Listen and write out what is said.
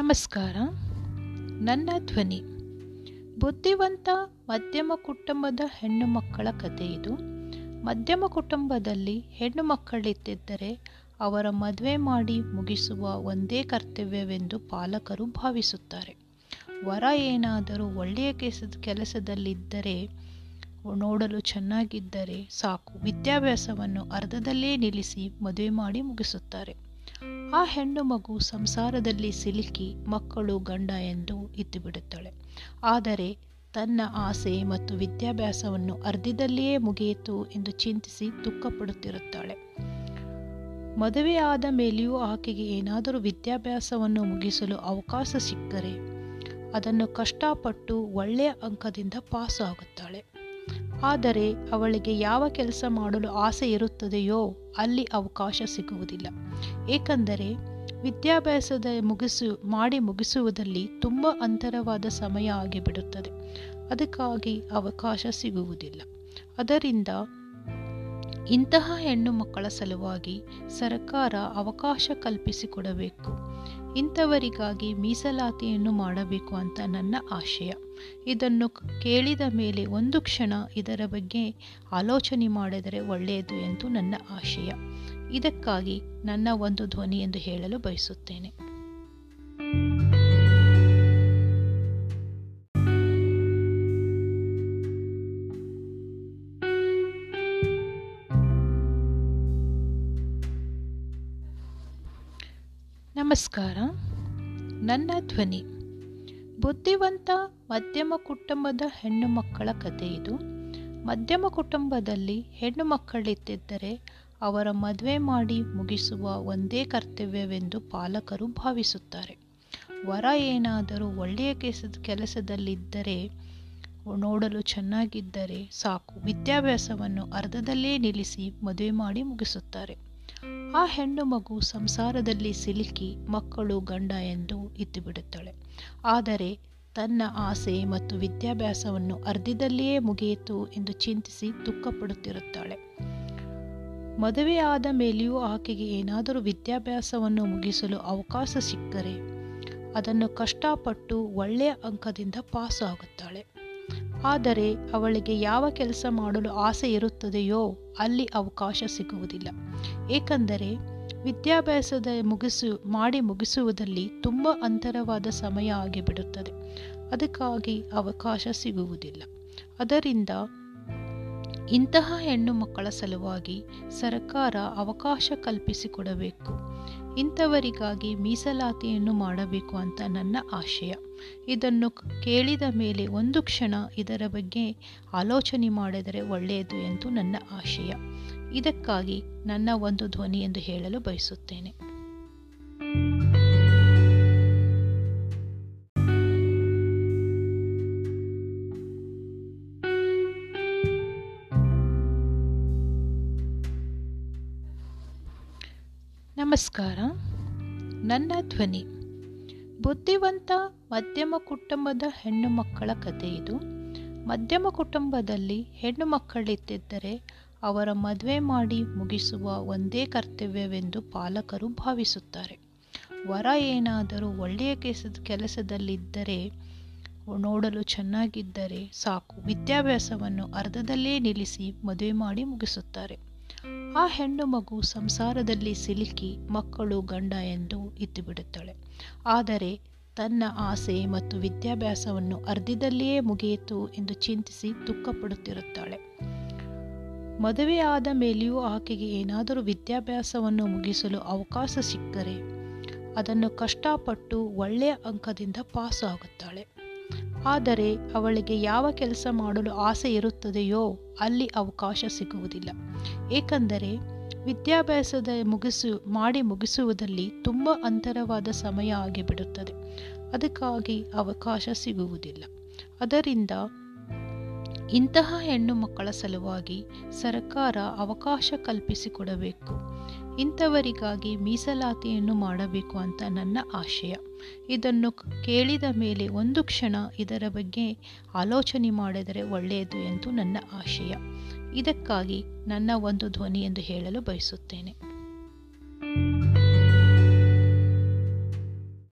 ನಮಸ್ಕಾರ. ನನ್ನ ಧ್ವನಿ. ಬುದ್ಧಿವಂತ ಮಧ್ಯಮ ಕುಟುಂಬದ ಹೆಣ್ಣು ಮಕ್ಕಳ ಕಥೆ ಇದು. ಮಧ್ಯಮ ಕುಟುಂಬದಲ್ಲಿ ಹೆಣ್ಣು ಮಕ್ಕಳಿದ್ದರೆ ಅವರ ಮದುವೆ ಮಾಡಿ ಮುಗಿಸುವ ಒಂದೇ ಕರ್ತವ್ಯವೆಂದು ಪಾಲಕರು ಭಾವಿಸುತ್ತಾರೆ. ವರ ಏನಾದರೂ ಒಳ್ಳೆಯ ಕೆಲಸದ ಕೆಲಸದಲ್ಲಿದ್ದರೆ, ನೋಡಲು ಚೆನ್ನಾಗಿದ್ದರೆ ಸಾಕು. ವಿದ್ಯಾಭ್ಯಾಸವನ್ನು ಅರ್ಧದಲ್ಲೇ ನಿಲ್ಲಿಸಿ ಮದುವೆ ಮಾಡಿ ಮುಗಿಸುತ್ತಾರೆ. ಆ ಹೆಣ್ಣು ಮಗು ಸಂಸಾರದಲ್ಲಿ ಸಿಲುಕಿ ಮಕ್ಕಳು ಗಂಡ ಎಂದು ಇದ್ದುಬಿಡುತ್ತಾಳೆ ಆದರೆ ತನ್ನ ಆಸೆ ಮತ್ತು ವಿದ್ಯಾಭ್ಯಾಸವನ್ನು ಅರ್ಧದಲ್ಲಿಯೇ ಮುಗಿಯಿತು ಎಂದು ಚಿಂತಿಸಿ ದುಃಖಪಡುತ್ತಿರುತ್ತಾಳೆ. ಮದುವೆಯಾದ ಮೇಲೆಯೂ ಆಕೆಗೆ ಏನಾದರೂ ವಿದ್ಯಾಭ್ಯಾಸವನ್ನು ಮುಗಿಸಲು ಅವಕಾಶ ಸಿಕ್ಕರೆ ಅದನ್ನು ಕಷ್ಟಪಟ್ಟು ಒಳ್ಳೆಯ ಅಂಕದಿಂದ ಪಾಸ್ ಆಗುತ್ತಾಳೆ ಆದರೆ ಅವಳಿಗೆ ಯಾವ ಕೆಲಸ ಮಾಡಲು ಆಸೆ ಇರುತ್ತದೆಯೋ ಅಲ್ಲಿ ಅವಕಾಶ ಸಿಗುವುದಿಲ್ಲ. ಏಕೆಂದರೆ ವಿದ್ಯಾಭ್ಯಾಸದ ಮುಗಿಸು, ಮಾಡಿ ಮುಗಿಸುವುದಲ್ಲಿ ತುಂಬ ಅಂತರವಾದ ಸಮಯ ಆಗಿಬಿಡುತ್ತದೆ. ಅದಕ್ಕಾಗಿ ಅವಕಾಶ ಸಿಗುವುದಿಲ್ಲ. ಅದರಿಂದ ಇಂತಹ ಹೆಣ್ಣು ಮಕ್ಕಳ ಸಲುವಾಗಿ ಸರ್ಕಾರ ಅವಕಾಶ ಕಲ್ಪಿಸಿಕೊಡಬೇಕು. ಇಂಥವರಿಗಾಗಿ ಮೀಸಲಾತಿಯನ್ನು ಮಾಡಬೇಕು ಅಂತ ನನ್ನ ಆಶಯ. ಇದನ್ನು ಕೇಳಿದ ಮೇಲೆ ಒಂದು ಕ್ಷಣ ಇದರ ಬಗ್ಗೆ ಆಲೋಚನೆ ಮಾಡಿದರೆ ಒಳ್ಳೆಯದು ಎಂದು ನನ್ನ ಆಶಯ. ಇದಕ್ಕಾಗಿ ನನ್ನ ಒಂದು ಧ್ವನಿ ಎಂದು ಹೇಳಲು ಬಯಸುತ್ತೇನೆ. ನಮಸ್ಕಾರ. ನನ್ನ ಧ್ವನಿ. ಬುದ್ಧಿವಂತ ಮಧ್ಯಮ ಕುಟುಂಬದ ಹೆಣ್ಣು ಮಕ್ಕಳ ಕಥೆ ಇದು. ಮಧ್ಯಮ ಕುಟುಂಬದಲ್ಲಿ ಹೆಣ್ಣು ಮಕ್ಕಳಿದ್ದರೆ ಅವರ ಮದುವೆ ಮಾಡಿ ಮುಗಿಸುವ ಒಂದೇ ಕರ್ತವ್ಯವೆಂದು ಪಾಲಕರು ಭಾವಿಸುತ್ತಾರೆ. ವರ ಏನಾದರೂ ಒಳ್ಳೆಯ ಕೆಲಸದ ಕೆಲಸದಲ್ಲಿದ್ದರೆ, ನೋಡಲು ಚೆನ್ನಾಗಿದ್ದರೆ ಸಾಕು. ವಿದ್ಯಾಭ್ಯಾಸವನ್ನು ಅರ್ಧದಲ್ಲೇ ನಿಲ್ಲಿಸಿ ಮದುವೆ ಮಾಡಿ ಮುಗಿಸುತ್ತಾರೆ. ಆ ಹೆಣ್ಣು ಮಗು ಸಂಸಾರದಲ್ಲಿ ಸಿಲುಕಿ ಮಕ್ಕಳು ಗಂಡ ಎಂದು ಇದ್ದು ಬಿಡುತ್ತಾಳೆ ಆದರೆ ತನ್ನ ಆಸೆ ಮತ್ತು ವಿದ್ಯಾಭ್ಯಾಸವನ್ನು ಅರ್ಧದಲ್ಲಿಯೇ ಮುಗಿಯಿತು ಎಂದು ಚಿಂತಿಸಿ ದುಃಖಪಡುತ್ತಿರುತ್ತಾಳೆ. ಆದ ಮೇಲೆಯೂ ಆಕೆಗೆ ಏನಾದರೂ ವಿದ್ಯಾಭ್ಯಾಸವನ್ನು ಮುಗಿಸಲು ಅವಕಾಶ ಸಿಕ್ಕರೆ ಅದನ್ನು ಕಷ್ಟಪಟ್ಟು ಒಳ್ಳೆಯ ಅಂಕದಿಂದ ಪಾಸ್ ಆಗುತ್ತಾಳೆ ಆದರೆ ಅವಳಿಗೆ ಯಾವ ಕೆಲಸ ಮಾಡಲು ಆಸೆ ಇರುತ್ತದೆಯೋ ಅಲ್ಲಿ ಅವಕಾಶ ಸಿಗುವುದಿಲ್ಲ. ಏಕೆಂದರೆ ವಿದ್ಯಾಭ್ಯಾಸದ ಮುಗಿಸು, ಮಾಡಿ ಮುಗಿಸುವುದಲ್ಲಿ ತುಂಬ ಅಂತರವಾದ ಸಮಯ ಆಗಿಬಿಡುತ್ತದೆ. ಅದಕ್ಕಾಗಿ ಅವಕಾಶ ಸಿಗುವುದಿಲ್ಲ. ಅದರಿಂದ ಇಂತಹ ಹೆಣ್ಣು ಮಕ್ಕಳ ಸಲುವಾಗಿ ಸರ್ಕಾರ ಅವಕಾಶ ಕಲ್ಪಿಸಿಕೊಡಬೇಕು. ಇಂಥವರಿಗಾಗಿ ಮೀಸಲಾತಿಯನ್ನು ಮಾಡಬೇಕು ಅಂತ ನನ್ನ ಆಶಯ. ಇದನ್ನು ಕೇಳಿದ ಮೇಲೆ ಒಂದು ಕ್ಷಣ ಇದರ ಬಗ್ಗೆ ಆಲೋಚನೆ ಮಾಡಿದರೆ ಒಳ್ಳೆಯದು ಎಂದು ನನ್ನ ಆಶಯ. ಇದಕ್ಕಾಗಿ ನನ್ನ ಒಂದು ಧ್ವನಿ ಎಂದು ಹೇಳಲು ಬಯಸುತ್ತೇನೆ. ನಮಸ್ಕಾರ. ನನ್ನ ಧ್ವನಿ. ಬುದ್ಧಿವಂತ ಮಧ್ಯಮ ಕುಟುಂಬದ ಹೆಣ್ಣು ಮಕ್ಕಳ ಕಥೆ ಇದು. ಮಧ್ಯಮ ಕುಟುಂಬದಲ್ಲಿ ಹೆಣ್ಣು ಮಕ್ಕಳಿದ್ದರೆ ಅವರ ಮದುವೆ ಮಾಡಿ ಮುಗಿಸುವ ಒಂದೇ ಕರ್ತವ್ಯವೆಂದು ಪಾಲಕರು ಭಾವಿಸುತ್ತಾರೆ. ವರ ಏನಾದರೂ ಒಳ್ಳೆಯ ಕೆಲಸದ ಕೆಲಸದಲ್ಲಿದ್ದರೆ, ನೋಡಲು ಚೆನ್ನಾಗಿದ್ದರೆ ಸಾಕು. ವಿದ್ಯಾಭ್ಯಾಸವನ್ನು ಅರ್ಧದಲ್ಲೇ ನಿಲ್ಲಿಸಿ ಮದುವೆ ಮಾಡಿ ಮುಗಿಸುತ್ತಾರೆ. ಆ ಹೆಣ್ಣು ಮಗು ಸಂಸಾರದಲ್ಲಿ ಸಿಲುಕಿ ಮಕ್ಕಳು ಗಂಡ ಎಂದು ಇದ್ದುಬಿಡುತ್ತಾಳೆ ಆದರೆ ತನ್ನ ಆಸೆ ಮತ್ತು ವಿದ್ಯಾಭ್ಯಾಸವನ್ನು ಅರ್ಧದಲ್ಲಿಯೇ ಮುಗಿಯಿತು ಎಂದು ಚಿಂತಿಸಿ ದುಃಖಪಡುತ್ತಿರುತ್ತಾಳೆ. ಮದುವೆಯಾದ ಮೇಲೆಯೂ ಆಕೆಗೆ ಏನಾದರೂ ವಿದ್ಯಾಭ್ಯಾಸವನ್ನು ಮುಗಿಸಲು ಅವಕಾಶ ಸಿಕ್ಕರೆ ಅದನ್ನು ಕಷ್ಟಪಟ್ಟು ಒಳ್ಳೆಯ ಅಂಕದಿಂದ ಪಾಸು ಆಗುತ್ತಾಳೆ ಆದರೆ ಅವಳಿಗೆ ಯಾವ ಕೆಲಸ ಮಾಡಲು ಆಸೆ ಇರುತ್ತದೆಯೋ ಅಲ್ಲಿ ಅವಕಾಶ ಸಿಗುವುದಿಲ್ಲ. ಏಕೆಂದರೆ ವಿದ್ಯಾಭ್ಯಾಸದ ಮುಗಿಸು, ಮಾಡಿ ಮುಗಿಸುವುದಲ್ಲಿ ತುಂಬ ಅಂತರವಾದ ಸಮಯ ಆಗಿಬಿಡುತ್ತದೆ. ಅದಕ್ಕಾಗಿ ಅವಕಾಶ ಸಿಗುವುದಿಲ್ಲ. ಅದರಿಂದ ಇಂತಹ ಹೆಣ್ಣು ಮಕ್ಕಳ ಸಲುವಾಗಿ ಸರ್ಕಾರ ಅವಕಾಶ ಕಲ್ಪಿಸಿಕೊಡಬೇಕು. ಇಂಥವರಿಗಾಗಿ ಮೀಸಲಾತಿಯನ್ನು ಮಾಡಬೇಕು ಅಂತ ನನ್ನ ಆಶಯ. ಇದನ್ನು ಕೇಳಿದ ಮೇಲೆ ಒಂದು ಕ್ಷಣ ಇದರ ಬಗ್ಗೆ ಆಲೋಚನೆ ಮಾಡಿದರೆ ಒಳ್ಳೆಯದು ಎಂದು ನನ್ನ ಆಶಯ. ಇದಕ್ಕಾಗಿ ನನ್ನ ಒಂದು ಧ್ವನಿ ಎಂದು ಹೇಳಲು ಬಯಸುತ್ತೇನೆ.